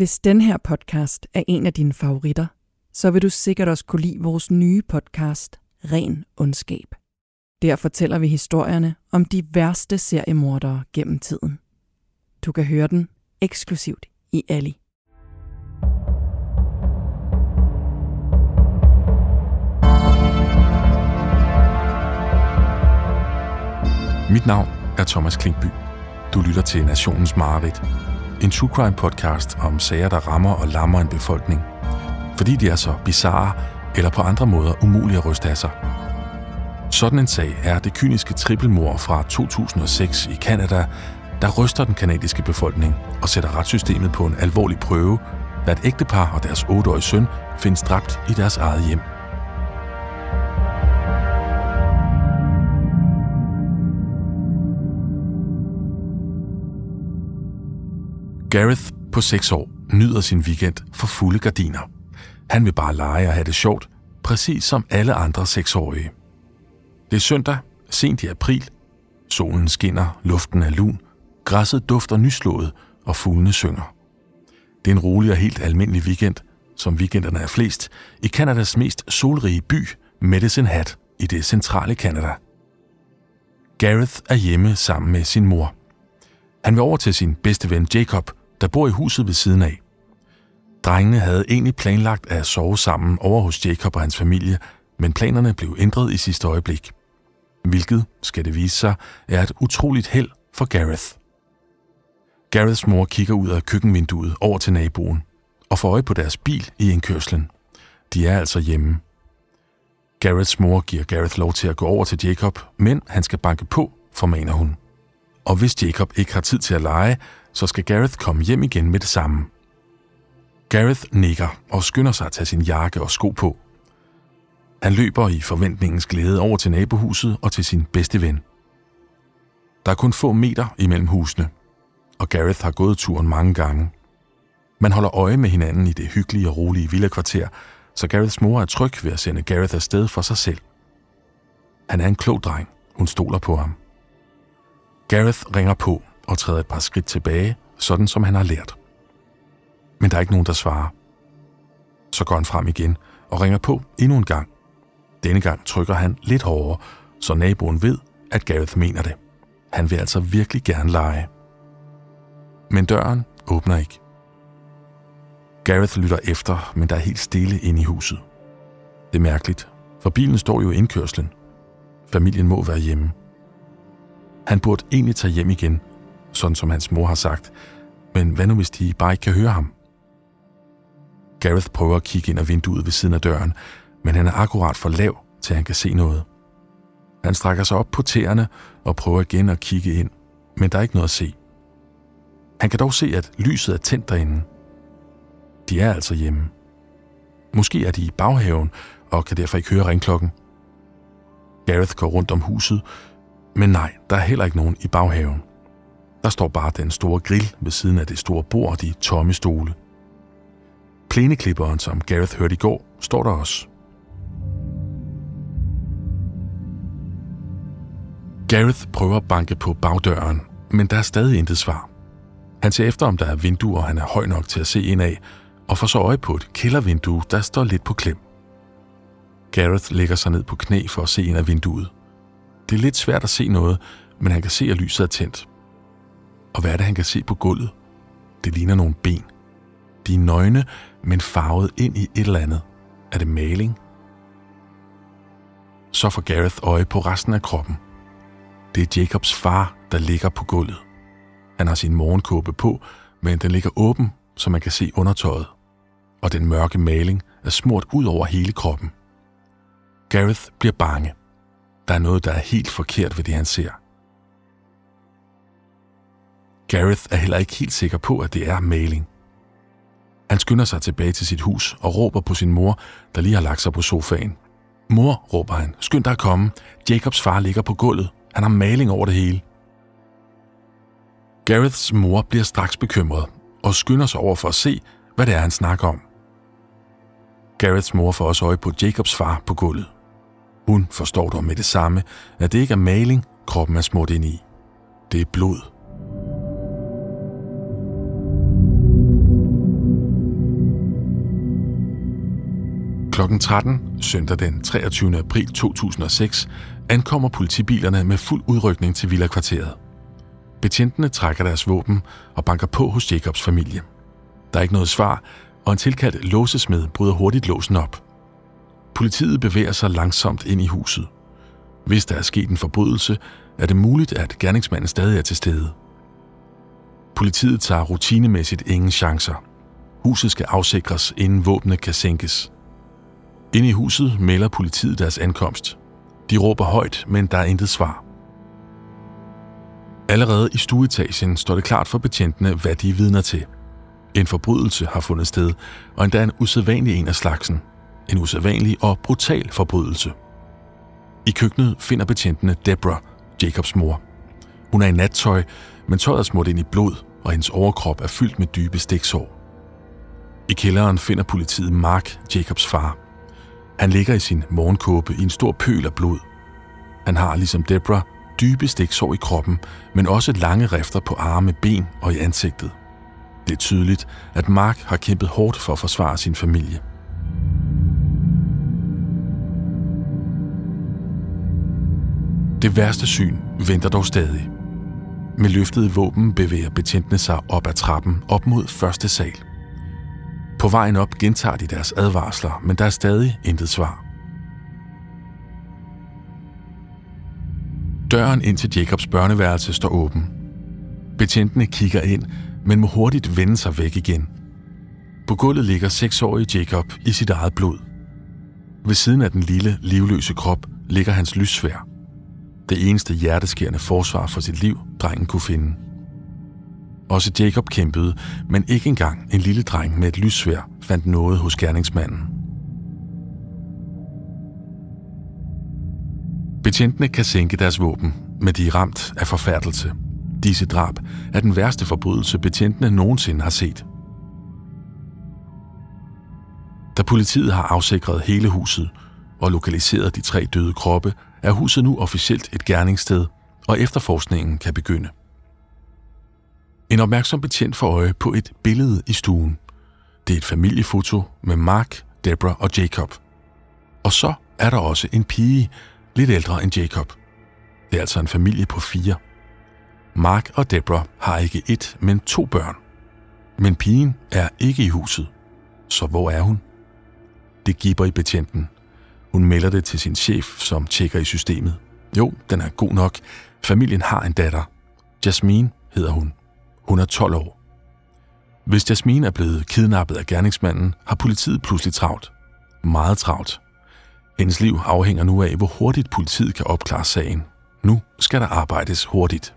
Hvis den her podcast er en af dine favoritter, så vil du sikkert også kunne lide vores nye podcast, Ren Ondskab. Der fortæller vi historierne om de værste seriemordere gennem tiden. Du kan høre den eksklusivt i Ali. Mit navn er Thomas Klinkby. Du lytter til Nationens Mareridt. En true crime podcast om sager, der rammer og lammer en befolkning. Fordi de er så bizarre eller på andre måder umulige at ryste af sig. Sådan en sag er det kyniske trippelmor fra 2006 i Kanada, der ryster den kanadiske befolkning og sætter retssystemet på en alvorlig prøve, da et ægtepar og deres 8-årige søn findes dræbt i deres eget hjem. Gareth på 6 år nyder sin weekend for fulde gardiner. Han vil bare lege og have det sjovt, præcis som alle andre seksårige. Det er søndag, sent i april. Solen skinner, luften er lun, græsset dufter nyslået, og fuglene synger. Det er en rolig og helt almindelig weekend, som weekenderne er flest, i Kanadas mest solrige by, Medicine Hat, i det centrale Kanada. Gareth er hjemme sammen med sin mor. Han vil over til sin bedste ven Jacob, der bor i huset ved siden af. Drengene havde egentlig planlagt at sove sammen over hos Jacob og hans familie, men planerne blev ændret i sidste øjeblik. Hvilket, skal det vise sig, er et utroligt held for Gareth. Gareths mor kigger ud af køkkenvinduet over til naboen og får øje på deres bil i indkørslen. De er altså hjemme. Gareths mor giver Gareth lov til at gå over til Jacob, men han skal banke på, formaner hun. Og hvis Jacob ikke har tid til at lege, så skal Gareth komme hjem igen med det samme. Gareth nikker og skynder sig at tage sin jakke og sko på. Han løber i forventningens glæde over til nabohuset og til sin bedste ven. Der er kun få meter imellem husene, og Gareth har gået turen mange gange. Man holder øje med hinanden i det hyggelige og rolige villakvarter, så Gareths mor er tryg ved at sende Gareth afsted for sig selv. Han er en klog dreng. Hun stoler på ham. Gareth ringer på og træder et par skridt tilbage, sådan som han har lært. Men der er ikke nogen, der svarer. Så går han frem igen og ringer på endnu en gang. Denne gang trykker han lidt hårdere, så naboen ved, at Gareth mener det. Han vil altså virkelig gerne lege. Men døren åbner ikke. Gareth lytter efter, men der er helt stille inde i huset. Det er mærkeligt, for bilen står jo i indkørslen. Familien må være hjemme. Han burde egentlig tage hjem igen, sådan som hans mor har sagt, men hvad nu hvis de bare ikke kan høre ham? Gareth prøver at kigge ind ad vinduet ved siden af døren, men han er akkurat for lav, til han kan se noget. Han strækker sig op på tæerne og prøver igen at kigge ind, men der er ikke noget at se. Han kan dog se, at lyset er tændt derinde. De er altså hjemme. Måske er de i baghaven og kan derfor ikke høre ringklokken. Gareth går rundt om huset, men nej, der er heller ikke nogen i baghaven. Der står bare den store grill ved siden af det store bord og de tomme stole. Plæneklipperen, som Gareth hørte i går, står der også. Gareth prøver at banke på bagdøren, men der er stadig intet svar. Han ser efter, om der er vinduer, han er høj nok til at se ind af, og får så øje på et kældervindue, der står lidt på klem. Gareth lægger sig ned på knæ for at se ind af vinduet. Det er lidt svært at se noget, men han kan se, at lyset er tændt. Og hvad er det, han kan se på gulvet? Det ligner nogle ben. De er nøgne, men farvet ind i et eller andet. Er det maling? Så får Gareth øje på resten af kroppen. Det er Jacobs far, der ligger på gulvet. Han har sin morgenkåbe på, men den ligger åben, så man kan se undertøjet. Og den mørke maling er smurt ud over hele kroppen. Gareth bliver bange. Der er noget, der er helt forkert ved det, han ser. Gareth er heller ikke helt sikker på, at det er maling. Han skynder sig tilbage til sit hus og råber på sin mor, der lige har lagt sig på sofaen. Mor, råber han, skynd dig at komme. Jacobs far ligger på gulvet. Han har maling over det hele. Gareths mor bliver straks bekymret og skynder sig over for at se, hvad det er, han snakker om. Gareths mor får også øje på Jacobs far på gulvet. Hun forstår dog med det samme, at det ikke er maling, kroppen er smurt ind i. Det er blod. Klokken 13, søndag den 23. april 2006, ankommer politibilerne med fuld udrykning til Villa-kvarteret. Betjentene trækker deres våben og banker på hos Jacobs familie. Der er ikke noget svar, og en tilkaldt låsesmed bryder hurtigt låsen op. Politiet bevæger sig langsomt ind i huset. Hvis der er sket en forbrydelse, er det muligt, at gerningsmanden stadig er til stede. Politiet tager rutinemæssigt ingen chancer. Huset skal afsikres, inden våbnene kan sænkes. Inde i huset melder politiet deres ankomst. De råber højt, men der er intet svar. Allerede i stueetagen står det klart for betjentene, hvad de er vidner til. En forbrydelse har fundet sted, og endda en usædvanlig en af slagsen. En usædvanlig og brutal forbrydelse. I køkkenet finder betjentene Deborah, Jacobs mor. Hun er i nattøj, men tøjet er smurt ind i blod, og hendes overkrop er fyldt med dybe stiksår. I kælderen finder politiet Mark, Jacobs far. Han ligger i sin morgenkåbe i en stor pøl af blod. Han har, ligesom Debra, dybe stiksår i kroppen, men også lange rifter på arme, ben og i ansigtet. Det er tydeligt, at Mark har kæmpet hårdt for at forsvare sin familie. Det værste syn venter dog stadig. Med løftede våben bevæger betjentene sig op ad trappen op mod første sal. På vejen op gentager de deres advarsler, men der er stadig intet svar. Døren ind til Jacobs børneværelse står åben. Betjentene kigger ind, men må hurtigt vende sig væk igen. På gulvet ligger seksårige Jacob i sit eget blod. Ved siden af den lille, livløse krop ligger hans lyssvær. Det eneste hjerteskærende forsvar for sit liv, drengen kunne finde. Også Jacob kæmpede, men ikke engang en lille dreng med et lyssvær fandt noget hos gerningsmanden. Betjentene kan sænke deres våben, men de er ramt af forfærdelse. Disse drab er den værste forbrydelse, betjentene nogensinde har set. Da politiet har afsikret hele huset og lokaliseret de tre døde kroppe, er huset nu officielt et gerningssted, og efterforskningen kan begynde. En opmærksom betjent får øje på et billede i stuen. Det er et familiefoto med Mark, Deborah og Jacob. Og så er der også en pige, lidt ældre end Jacob. Det er altså en familie på fire. Mark og Deborah har ikke et, men to børn. Men pigen er ikke i huset. Så hvor er hun? Det giver i betjenten. Hun melder det til sin chef, som tjekker i systemet. Jo, den er god nok. Familien har en datter. Jasmine hedder hun. Hun er 12 år. Hvis Jasmine er blevet kidnappet af gerningsmanden, har politiet pludselig travlt. Meget travlt. Hendes liv afhænger nu af, hvor hurtigt politiet kan opklare sagen. Nu skal der arbejdes hurtigt.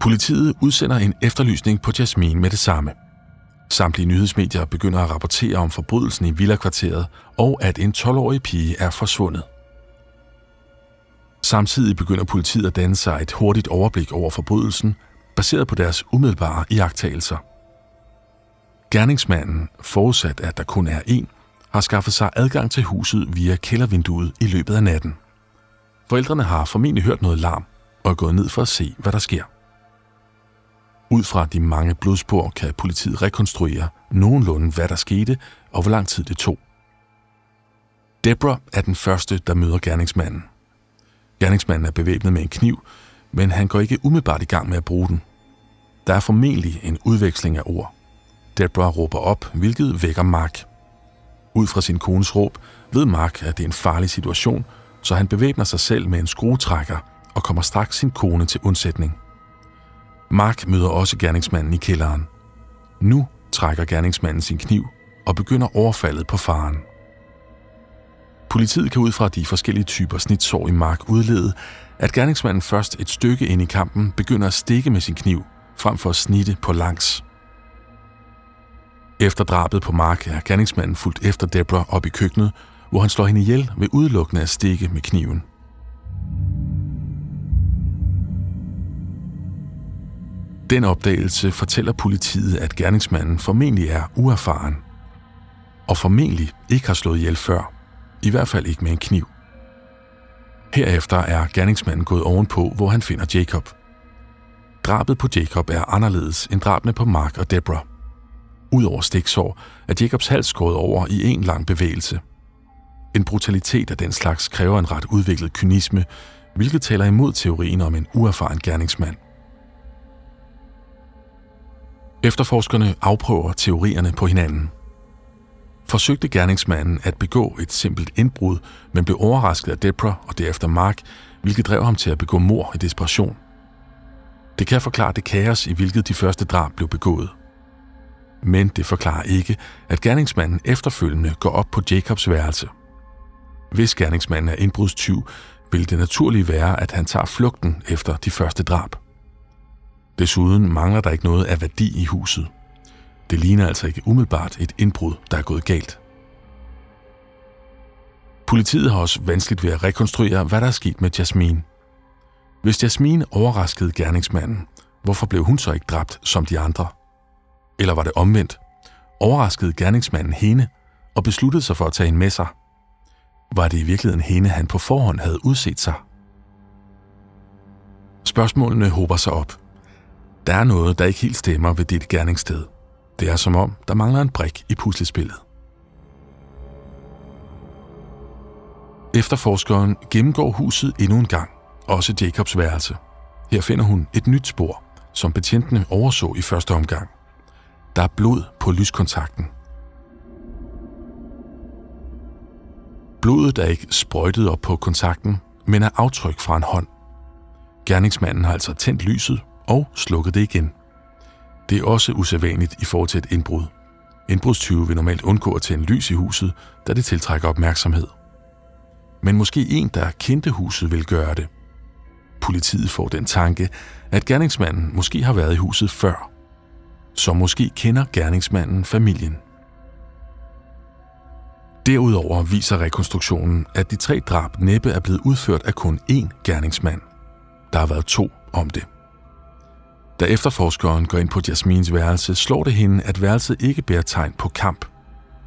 Politiet udsender en efterlysning på Jasmine med det samme. Samtlige nyhedsmedier begynder at rapportere om forbrydelsen i Villa-kvarteret og at en 12-årig pige er forsvundet. Samtidig begynder politiet at danne sig et hurtigt overblik over forbrydelsen, baseret på deres umiddelbare iagttagelser. Gerningsmanden, forudsat at der kun er en, har skaffet sig adgang til huset via kældervinduet i løbet af natten. Forældrene har formentlig hørt noget larm og er gået ned for at se, hvad der sker. Ud fra de mange blodspor kan politiet rekonstruere nogenlunde, hvad der skete og hvor lang tid det tog. Deborah er den første, der møder gerningsmanden. Gerningsmanden er bevæbnet med en kniv, men han går ikke umiddelbart i gang med at bruge den. Der er formentlig en udveksling af ord. Deborah råber op, hvilket vækker Mark. Ud fra sin kones råb ved Mark, at det er en farlig situation, så han bevæbner sig selv med en skruetrækker og kommer straks sin kone til undsætning. Mark møder også gerningsmanden i kælderen. Nu trækker gerningsmanden sin kniv og begynder overfaldet på faren. Politiet kan ud fra de forskellige typer snitsår i Mark udlede, at gerningsmanden først et stykke ind i kampen begynder at stikke med sin kniv, frem for at snitte på langs. Efter drabet på Mark er gerningsmanden fulgt efter Deborah op i køkkenet, hvor han slår hende ihjel ved udelukkende at stikke med kniven. Den opdagelse fortæller politiet, at gerningsmanden formentlig er uerfaren, og formentlig ikke har slået ihjel før, i hvert fald ikke med en kniv. Herefter er gerningsmanden gået ovenpå, hvor han finder Jacob. Drabet på Jacob er anderledes end drabene på Mark og Deborah. Udover stiksår er Jacobs hals skåret over i en lang bevægelse. En brutalitet af den slags kræver en ret udviklet kynisme, hvilket taler imod teorien om en uerfaren gerningsmand. Efterforskerne afprøver teorierne på hinanden. Forsøgte gerningsmanden at begå et simpelt indbrud, men blev overrasket af Debra og derefter Mark, hvilket drev ham til at begå mor i desperation. Det kan forklare det kaos, i hvilket de første drab blev begået. Men det forklarer ikke, at gerningsmanden efterfølgende går op på Jacobs værelse. Hvis gerningsmanden er indbrudstyv, vil det naturlige være, at han tager flugten efter de første drab. Desuden mangler der ikke noget af værdi i huset. Det ligner altså ikke umiddelbart et indbrud, der er gået galt. Politiet har også vanskeligt ved at rekonstruere, hvad der er sket med Jasmine. Hvis Jasmine overraskede gerningsmanden, hvorfor blev hun så ikke dræbt som de andre? Eller var det omvendt? Overraskede gerningsmanden hende og besluttede sig for at tage hende med sig? Var det i virkeligheden hende, han på forhånd havde udset sig? Spørgsmålene hober sig op. Der er noget, der ikke helt stemmer ved dit gerningssted. Det er som om, der mangler en brik i puslespillet. Efterforskeren gennemgår huset endnu en gang, også Jacobs værelse. Her finder hun et nyt spor, som betjentene overså i første omgang. Der er blod på lyskontakten. Blodet er ikke sprøjtet op på kontakten, men er aftryk fra en hånd. Gerningsmanden har altså tændt lyset og slukket det igen. Det er også usædvanligt i forhold til et indbrud. Indbrudstyve vil normalt undgå at tænde lys i huset, da det tiltrækker opmærksomhed. Men måske en, der kendte huset, vil gøre det. Politiet får den tanke, at gerningsmanden måske har været i huset før. Så måske kender gerningsmanden familien. Derudover viser rekonstruktionen, at de tre drab næppe er blevet udført af kun én gerningsmand. Der har været to om det. Da efterforskeren går ind på Jasmins værelse, slår det hende, at værelset ikke bærer tegn på kamp,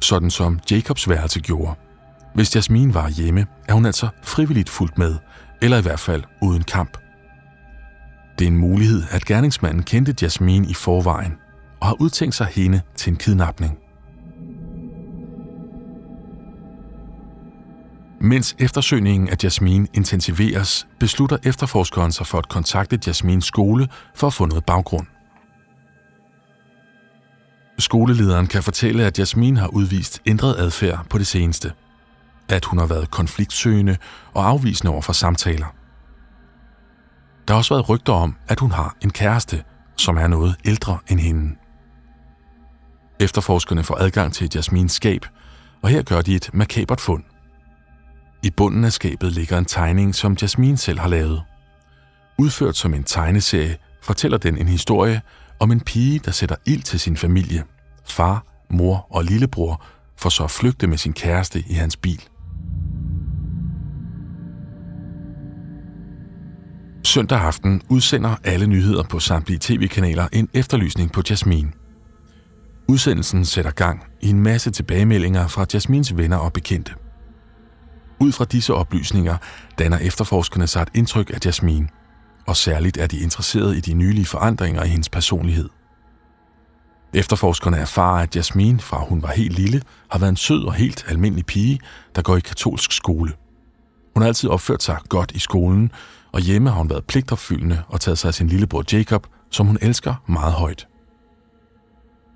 sådan som Jacobs værelse gjorde. Hvis Jasmin var hjemme, er hun altså frivilligt fuldt med, eller i hvert fald uden kamp. Det er en mulighed, at gerningsmanden kendte Jasmin i forvejen og har udtænkt sig hende til en kidnapning. Mens eftersøgningen af Jasmine intensiveres, beslutter efterforskeren sig for at kontakte Jasmins skole for at få noget baggrund. Skolelederen kan fortælle, at Jasmine har udvist ændret adfærd på det seneste. At hun har været konfliktsøgende og afvisende over for samtaler. Der har også været rygter om, at hun har en kæreste, som er noget ældre end hende. Efterforskerne får adgang til Jasmins skab, og her gør de et makabert fund. I bunden af skabet ligger en tegning, som Jasmine selv har lavet. Udført som en tegneserie fortæller den en historie om en pige, der sætter ild til sin familie, far, mor og lillebror, for så at flygte med sin kæreste i hans bil. Søndag aften udsender alle nyheder på samtlige tv-kanaler en efterlysning på Jasmine. Udsendelsen sætter gang i en masse tilbagemeldinger fra Jasmins venner og bekendte. Ud fra disse oplysninger danner efterforskerne sig et indtryk af Jasmine, og særligt er de interesseret i de nylige forandringer i hendes personlighed. Efterforskerne erfarer, at Jasmine, fra hun var helt lille, har været en sød og helt almindelig pige, der går i katolsk skole. Hun har altid opført sig godt i skolen, og hjemme har hun været pligtopfyldende og taget sig af sin lillebror Jacob, som hun elsker meget højt.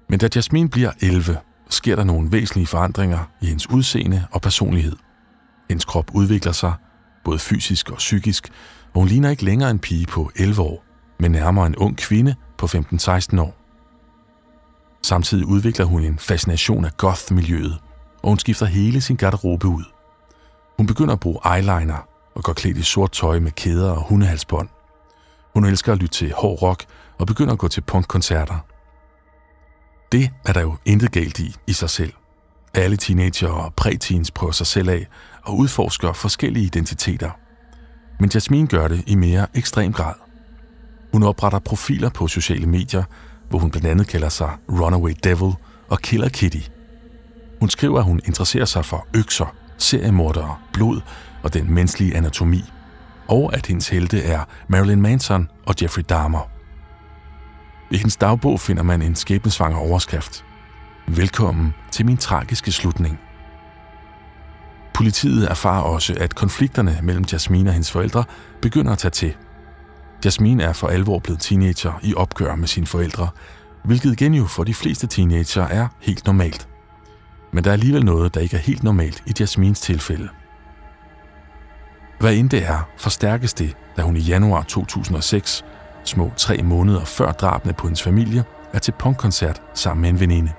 Men da Jasmine bliver 11, sker der nogle væsentlige forandringer i hendes udseende og personlighed. Hendes krop udvikler sig, både fysisk og psykisk, og hun ligner ikke længere en pige på 11 år, men nærmere en ung kvinde på 15-16 år. Samtidig udvikler hun en fascination af goth-miljøet, og hun skifter hele sin garderobe ud. Hun begynder at bruge eyeliner og går klædt i sort tøj med kæder og hundehalsbånd. Hun elsker at lytte til hård rock og begynder at gå til punkkoncerter. Det er der jo intet galt i i sig selv. Alle teenager og præteens prøver sig selv af og udforsker forskellige identiteter. Men Jasmine gør det i mere ekstrem grad. Hun opretter profiler på sociale medier, hvor hun blandt andet kalder sig Runaway Devil og Killer Kitty. Hun skriver, at hun interesserer sig for økser, seriemordere, blod og den menneskelige anatomi, og at hendes helte er Marilyn Manson og Jeffrey Dahmer. I hendes dagbog finder man en skæbnesvanger overskrift. Velkommen til min tragiske slutning. Politiet erfarer også, at konflikterne mellem Jasmine og hendes forældre begynder at tage til. Jasmine er for alvor blevet teenager i opgør med sine forældre, hvilket igen jo for de fleste teenager er helt normalt. Men der er alligevel noget, der ikke er helt normalt i Jasmines tilfælde. Hvad end det er, forstærkes det, da hun i januar 2006, små tre måneder før drabene på hendes familie, er til punkkoncert sammen med en veninde.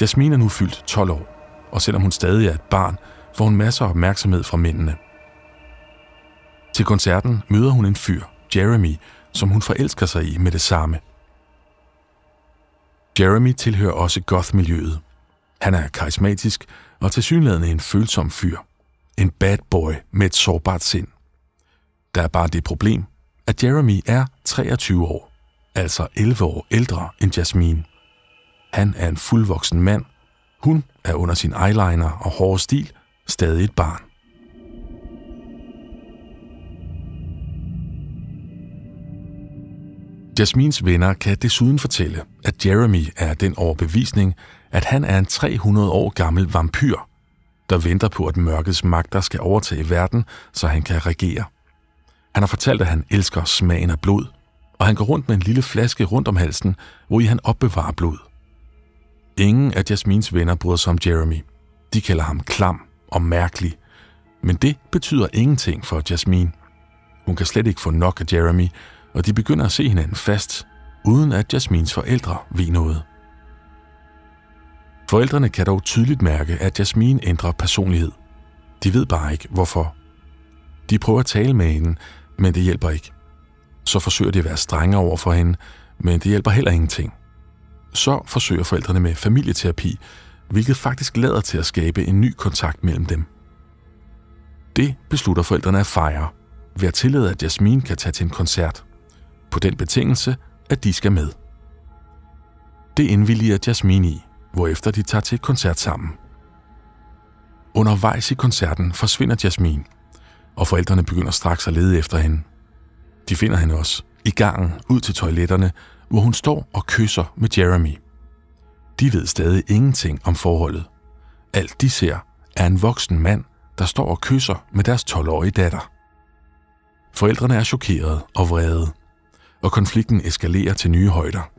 Jasmine er nu fyldt 12 år, og selvom hun stadig er et barn, får hun masser af opmærksomhed fra mændene. Til koncerten møder hun en fyr, Jeremy, som hun forelsker sig i med det samme. Jeremy tilhører også goth-miljøet. Han er karismatisk og tilsyneladende en følsom fyr. En bad boy med et sårbart sind. Der er bare det problem, at Jeremy er 23 år, altså 11 år ældre end Jasmine. Han er en fuldvoksen mand. Hun er under sin eyeliner og hårde stil stadig et barn. Jasmins venner kan desuden fortælle, at Jeremy er den overbevisning, at han er en 300 år gammel vampyr, der venter på, at mørkets magter skal overtage verden, så han kan regere. Han har fortalt, at han elsker smagen af blod, og han går rundt med en lille flaske rundt om halsen, hvor i han opbevarer blod. Ingen af Jasmins venner bryder sig om Jeremy. De kalder ham klam og mærkelig. Men det betyder ingenting for Jasmine. Hun kan slet ikke få nok af Jeremy, og de begynder at se hinanden fast, uden at Jasmins forældre ved noget. Forældrene kan dog tydeligt mærke, at Jasmine ændrer personlighed. De ved bare ikke, hvorfor. De prøver at tale med hende, men det hjælper ikke. Så forsøger de at være strenge over for hende, men det hjælper heller ingenting. Så forsøger forældrene med familieterapi, hvilket faktisk lader til at skabe en ny kontakt mellem dem. Det beslutter forældrene at fejre, ved at tillade, at Jasmine kan tage til en koncert, på den betingelse, at de skal med. Det indvilliger Jasmine i, hvorefter de tager til koncert sammen. Undervejs i koncerten forsvinder Jasmine, og forældrene begynder straks at lede efter hende. De finder hende også i gangen ud til toiletterne, hvor hun står og kysser med Jeremy. De ved stadig ingenting om forholdet. Alt de ser er en voksen mand, der står og kysser med deres 12-årige datter. Forældrene er chokerede og vrede, og konflikten eskalerer til nye højder.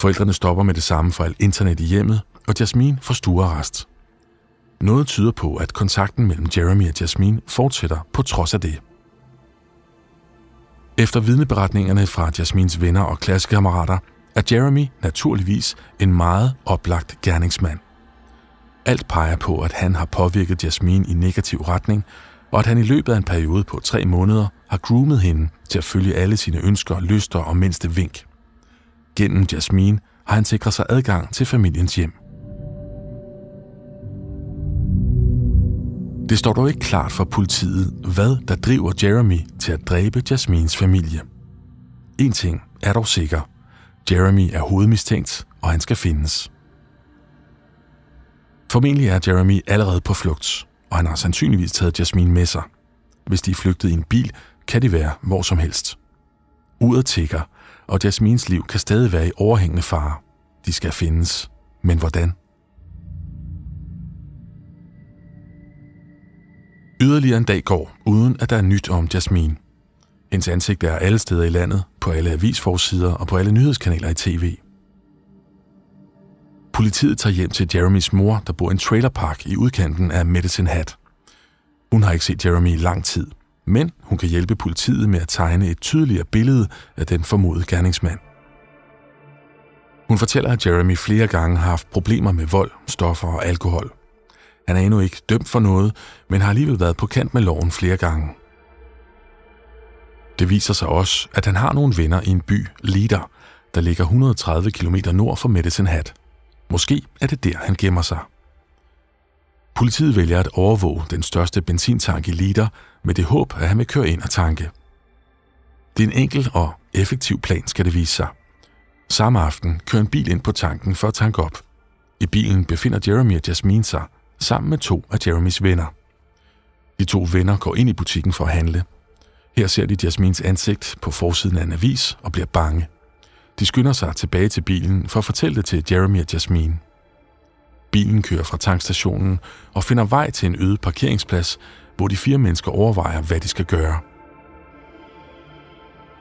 Forældrene stopper med det samme for alt internet i hjemmet, og Jasmine får stuerrest. Noget tyder på, at kontakten mellem Jeremy og Jasmine fortsætter på trods af det. Efter vidneberetningerne fra Jasmins venner og klassekammerater, er Jeremy naturligvis en meget oplagt gerningsmand. Alt peger på, at han har påvirket Jasmine i negativ retning, og at han i løbet af en periode på tre måneder har groomet hende til at følge alle sine ønsker, lyster og mindste vink. Gennem Jasmine har han sikret sig adgang til familiens hjem. Det står dog ikke klart for politiet, hvad der driver Jeremy til at dræbe Jasmines familie. En ting er dog sikker. Jeremy er hovedmistænkt, og han skal findes. Formentlig er Jeremy allerede på flugt, og han har sandsynligvis taget Jasmine med sig. Hvis de er flygtet i en bil, kan de være hvor som helst. Uret tigger, og Jasmines liv kan stadig være i overhængende fare. De skal findes. Men hvordan? Yderligere en dag går, uden at der er nyt om Jasmine. Hendes ansigt er alle steder i landet, på alle avisforsider og på alle nyhedskanaler i tv. Politiet tager hjem til Jeremys mor, der bor i en trailerpark i udkanten af Medicine Hat. Hun har ikke set Jeremy i lang tid, men hun kan hjælpe politiet med at tegne et tydeligere billede af den formodede gerningsmand. Hun fortæller, at Jeremy flere gange har haft problemer med vold, stoffer og alkohol. Han er endnu ikke dømt for noget, men har alligevel været på kant med loven flere gange. Det viser sig også, at han har nogle venner i en by, Lider, der ligger 130 km nord for Medicine Hat. Måske er det der, han gemmer sig. Politiet vælger at overvåge den største benzintank i Lider med det håb, at han vil køre ind og tanke. Det er en enkel og effektiv plan, skal det vise sig. Samme aften kører en bil ind på tanken for at tanke op. I bilen befinder Jeremy og Jasmine sig, sammen med to af Jeremys venner. De to venner går ind i butikken for at handle. Her ser de Jasmins ansigt på forsiden af en avis og bliver bange. De skynder sig tilbage til bilen for at fortælle det til Jeremy og Jasmine. Bilen kører fra tankstationen og finder vej til en øde parkeringsplads, hvor de fire mennesker overvejer, hvad de skal gøre.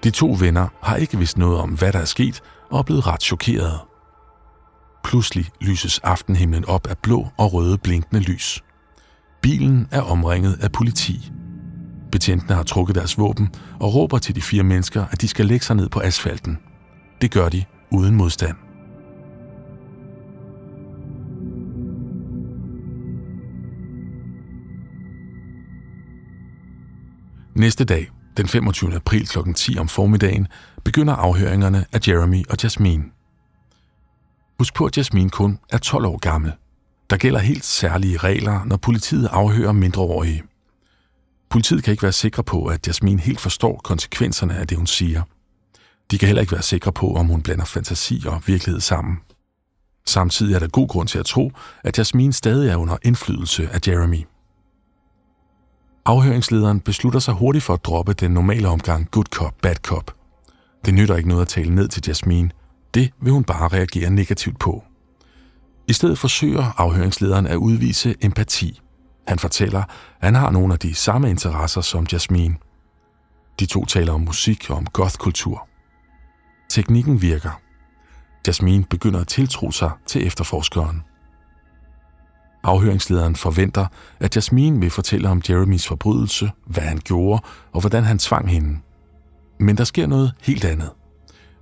De to venner har ikke vidst noget om, hvad der er sket, og er blevet ret chokerede. Pludselig lyses aftenhimlen op af blå og røde blinkende lys. Bilen er omringet af politi. Betjentene har trukket deres våben og råber til de fire mennesker, at de skal lægge sig ned på asfalten. Det gør de uden modstand. Næste dag, den 25. april kl. 10 om formiddagen, begynder afhøringerne af Jeremy og Jasmine. Husk på, at Jasmine kun er 12 år gammel. Der gælder helt særlige regler, når politiet afhører mindreårige. Politiet kan ikke være sikre på, at Jasmine helt forstår konsekvenserne af det, hun siger. De kan heller ikke være sikre på, om hun blander fantasi og virkelighed sammen. Samtidig er der god grund til at tro, at Jasmine stadig er under indflydelse af Jeremy. Afhøringslederen beslutter sig hurtigt for at droppe den normale omgang good cop, bad cop. Det nytter ikke noget at tale ned til Jasmine. Det vil hun bare reagere negativt på. I stedet forsøger afhøringslederen at udvise empati. Han fortæller, at han har nogle af de samme interesser som Jasmine. De to taler om musik og om gothkultur. Teknikken virker. Jasmine begynder at tiltro sig til efterforskeren. Afhøringslederen forventer, at Jasmine vil fortælle om Jeremys forbrydelse, hvad han gjorde og hvordan han tvang hende. Men der sker noget helt andet.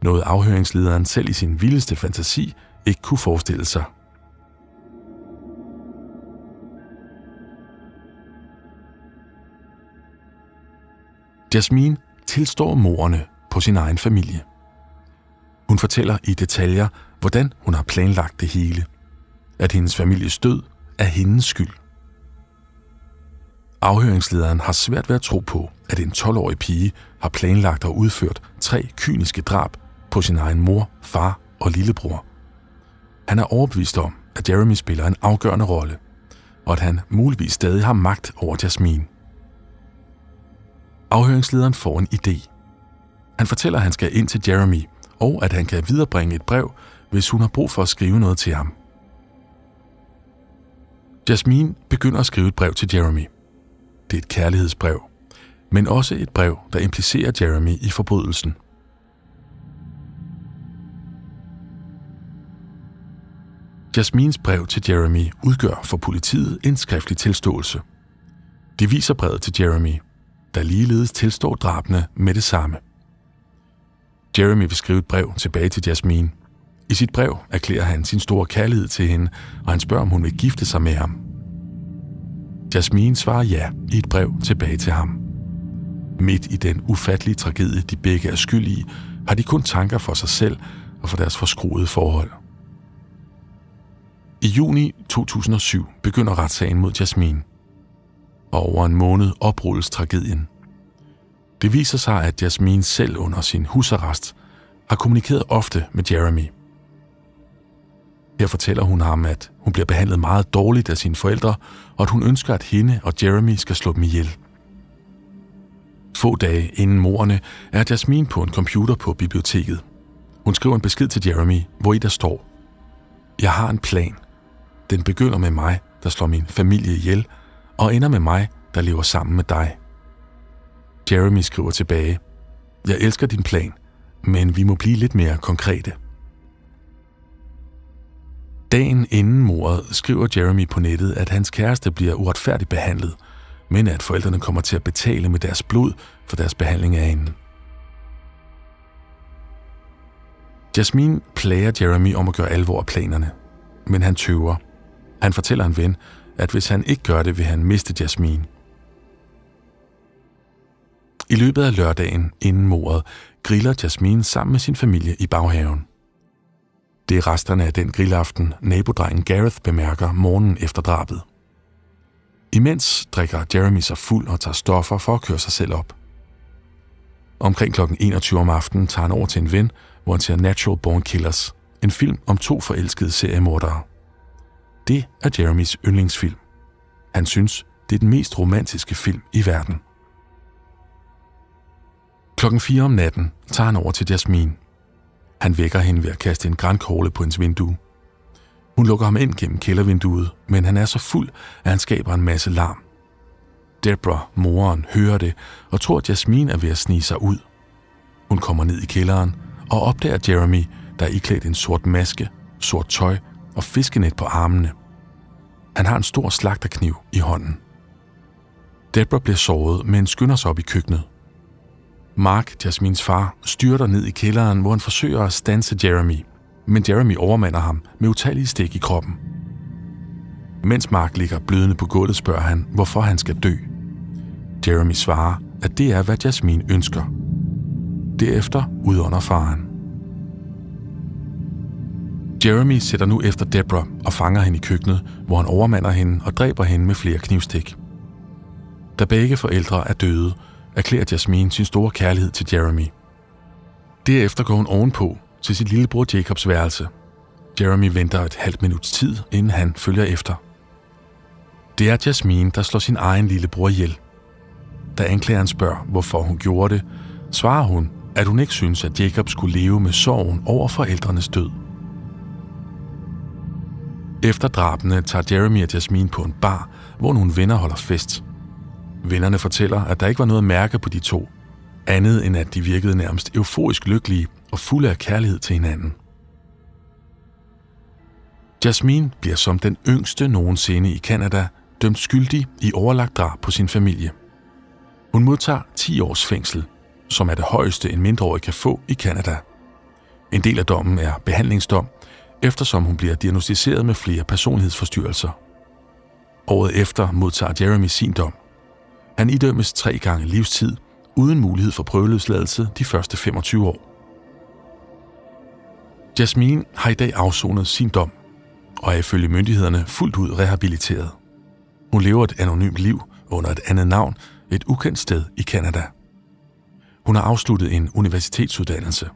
Noget afhøringslederen selv i sin vildeste fantasi ikke kunne forestille sig. Jasmine tilstår morerne på sin egen familie. Hun fortæller i detaljer, hvordan hun har planlagt det hele. At hendes families død er hendes skyld. Afhøringslederen har svært ved at tro på, at en 12-årig pige har planlagt og udført tre kyniske drab på sin egen mor, far og lillebror. Han er overbevist om, at Jeremy spiller en afgørende rolle, og at han muligvis stadig har magt over Jasmine. Afhøringslederen får en idé. Han fortæller, at han skal ind til Jeremy, og at han kan viderebringe et brev, hvis hun har brug for at skrive noget til ham. Jasmine begynder at skrive et brev til Jeremy. Det er et kærlighedsbrev, men også et brev, der implicerer Jeremy i forbrydelsen. Jasmines brev til Jeremy udgør for politiet en skriftlig tilståelse. De viser brevet til Jeremy, der ligeledes tilstår drabene med det samme. Jeremy vil skrive et brev tilbage til Jasmine – i sit brev erklærer han sin store kærlighed til hende, og han spørger, om hun vil gifte sig med ham. Jasmine svarer ja i et brev tilbage til ham. Midt i den ufattelige tragedie, de begge er skyld i, har de kun tanker for sig selv og for deres forskruede forhold. I juni 2007 begynder retssagen mod Jasmine. Og over en måned oprulles tragedien. Det viser sig, at Jasmine selv under sin husarrest har kommunikeret ofte med Jeremy – her fortæller hun ham, at hun bliver behandlet meget dårligt af sine forældre, og at hun ønsker, at hende og Jeremy skal slå dem ihjel. Få dage inden morerne er Jasmine på en computer på biblioteket. Hun skriver en besked til Jeremy, hvor i der står, Jeg har en plan. Den begynder med mig, der slår min familie ihjel, og ender med mig, der lever sammen med dig. Jeremy skriver tilbage, Jeg elsker din plan, men vi må blive lidt mere konkrete. Dagen inden mordet skriver Jeremy på nettet, at hans kæreste bliver uretfærdigt behandlet, men at forældrene kommer til at betale med deres blod for deres behandling af hende. Jasmine plager Jeremy om at gøre alvor af planerne, men han tøver. Han fortæller en ven, at hvis han ikke gør det, vil han miste Jasmine. I løbet af lørdagen inden mordet griller Jasmine sammen med sin familie i baghaven. Det er resterne af den grillaften, nabodrengen Gareth bemærker morgenen efter drabet. Imens drikker Jeremy sig fuld og tager stoffer for at køre sig selv op. Omkring kl. 21 om aftenen tager han over til en ven, hvor han ser Natural Born Killers, en film om to forelskede seriemordere. Det er Jeremys yndlingsfilm. Han synes, det er den mest romantiske film i verden. Klokken 4 om natten tager han over til Jasmine. Han vækker hende ved at kaste en grænkogle på hendes vindue. Hun lukker ham ind gennem kældervinduet, men han er så fuld, at han skaber en masse larm. Deborah, moren, hører det og tror, at Jasmine er ved at snige sig ud. Hun kommer ned i kælderen og opdager Jeremy, der er iklædt en sort maske, sort tøj og fiskenet på armene. Han har en stor slagterkniv i hånden. Deborah bliver såret, men skynder sig op i køkkenet. Mark, Jasmins far, styrter ned i kælderen, hvor han forsøger at stanse Jeremy, men Jeremy overmander ham med utallige stik i kroppen. Mens Mark ligger blødende på gulvet, spørger han, hvorfor han skal dø. Jeremy svarer, at det er, hvad Jasmine ønsker. Derefter udånder faren. Jeremy sætter nu efter Deborah og fanger hende i køkkenet, hvor han overmander hende og dræber hende med flere knivstik. Da begge forældre er døde, erklærer Jasmine sin store kærlighed til Jeremy. Derefter går hun ovenpå til sit lillebror Jacobs værelse. Jeremy venter et halvt minuts tid, inden han følger efter. Det er Jasmine, der slår sin egen lillebror ihjel. Da anklageren spørger, hvorfor hun gjorde det, svarer hun, at hun ikke synes, at Jacob skulle leve med sorgen over forældrenes død. Efter drabene tager Jeremy og Jasmine på en bar, hvor nogle venner holder fest. Vennerne fortæller, at der ikke var noget mærke på de to, andet end at de virkede nærmest euforisk lykkelige og fulde af kærlighed til hinanden. Jasmine bliver som den yngste nogensinde i Kanada dømt skyldig i overlagt drab på sin familie. Hun modtager 10 års fængsel, som er det højeste en mindreårig kan få i Kanada. En del af dommen er behandlingsdom, eftersom hun bliver diagnostiseret med flere personlighedsforstyrrelser. Året efter modtager Jeremy sin dom. Han idømmes tre gange livstid, uden mulighed for prøveløsladelse de første 25 år. Jasmine har i dag afsonet sin dom, og er ifølge myndighederne fuldt ud rehabiliteret. Hun lever et anonymt liv under et andet navn et ukendt sted i Kanada. Hun har afsluttet en universitetsuddannelse.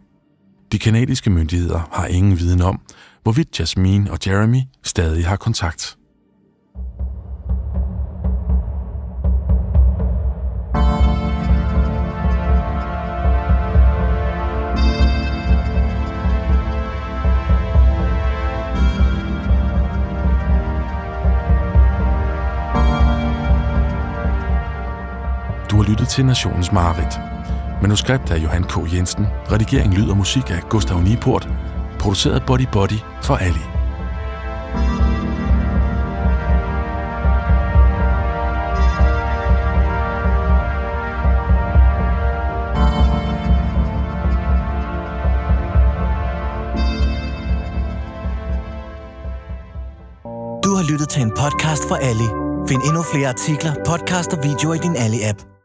De kanadiske myndigheder har ingen viden om, hvorvidt Jasmine og Jeremy stadig har kontakt. Du har lyttet til Nationens Marit. Manuskript af Johan K. Jensen. Redigering, lyd og musik af Gustav Niport. Produceret Body Body for Ali. Du har lyttet til en podcast fra Ali. Find endnu flere artikler, podcast og videoer i din Ali-app.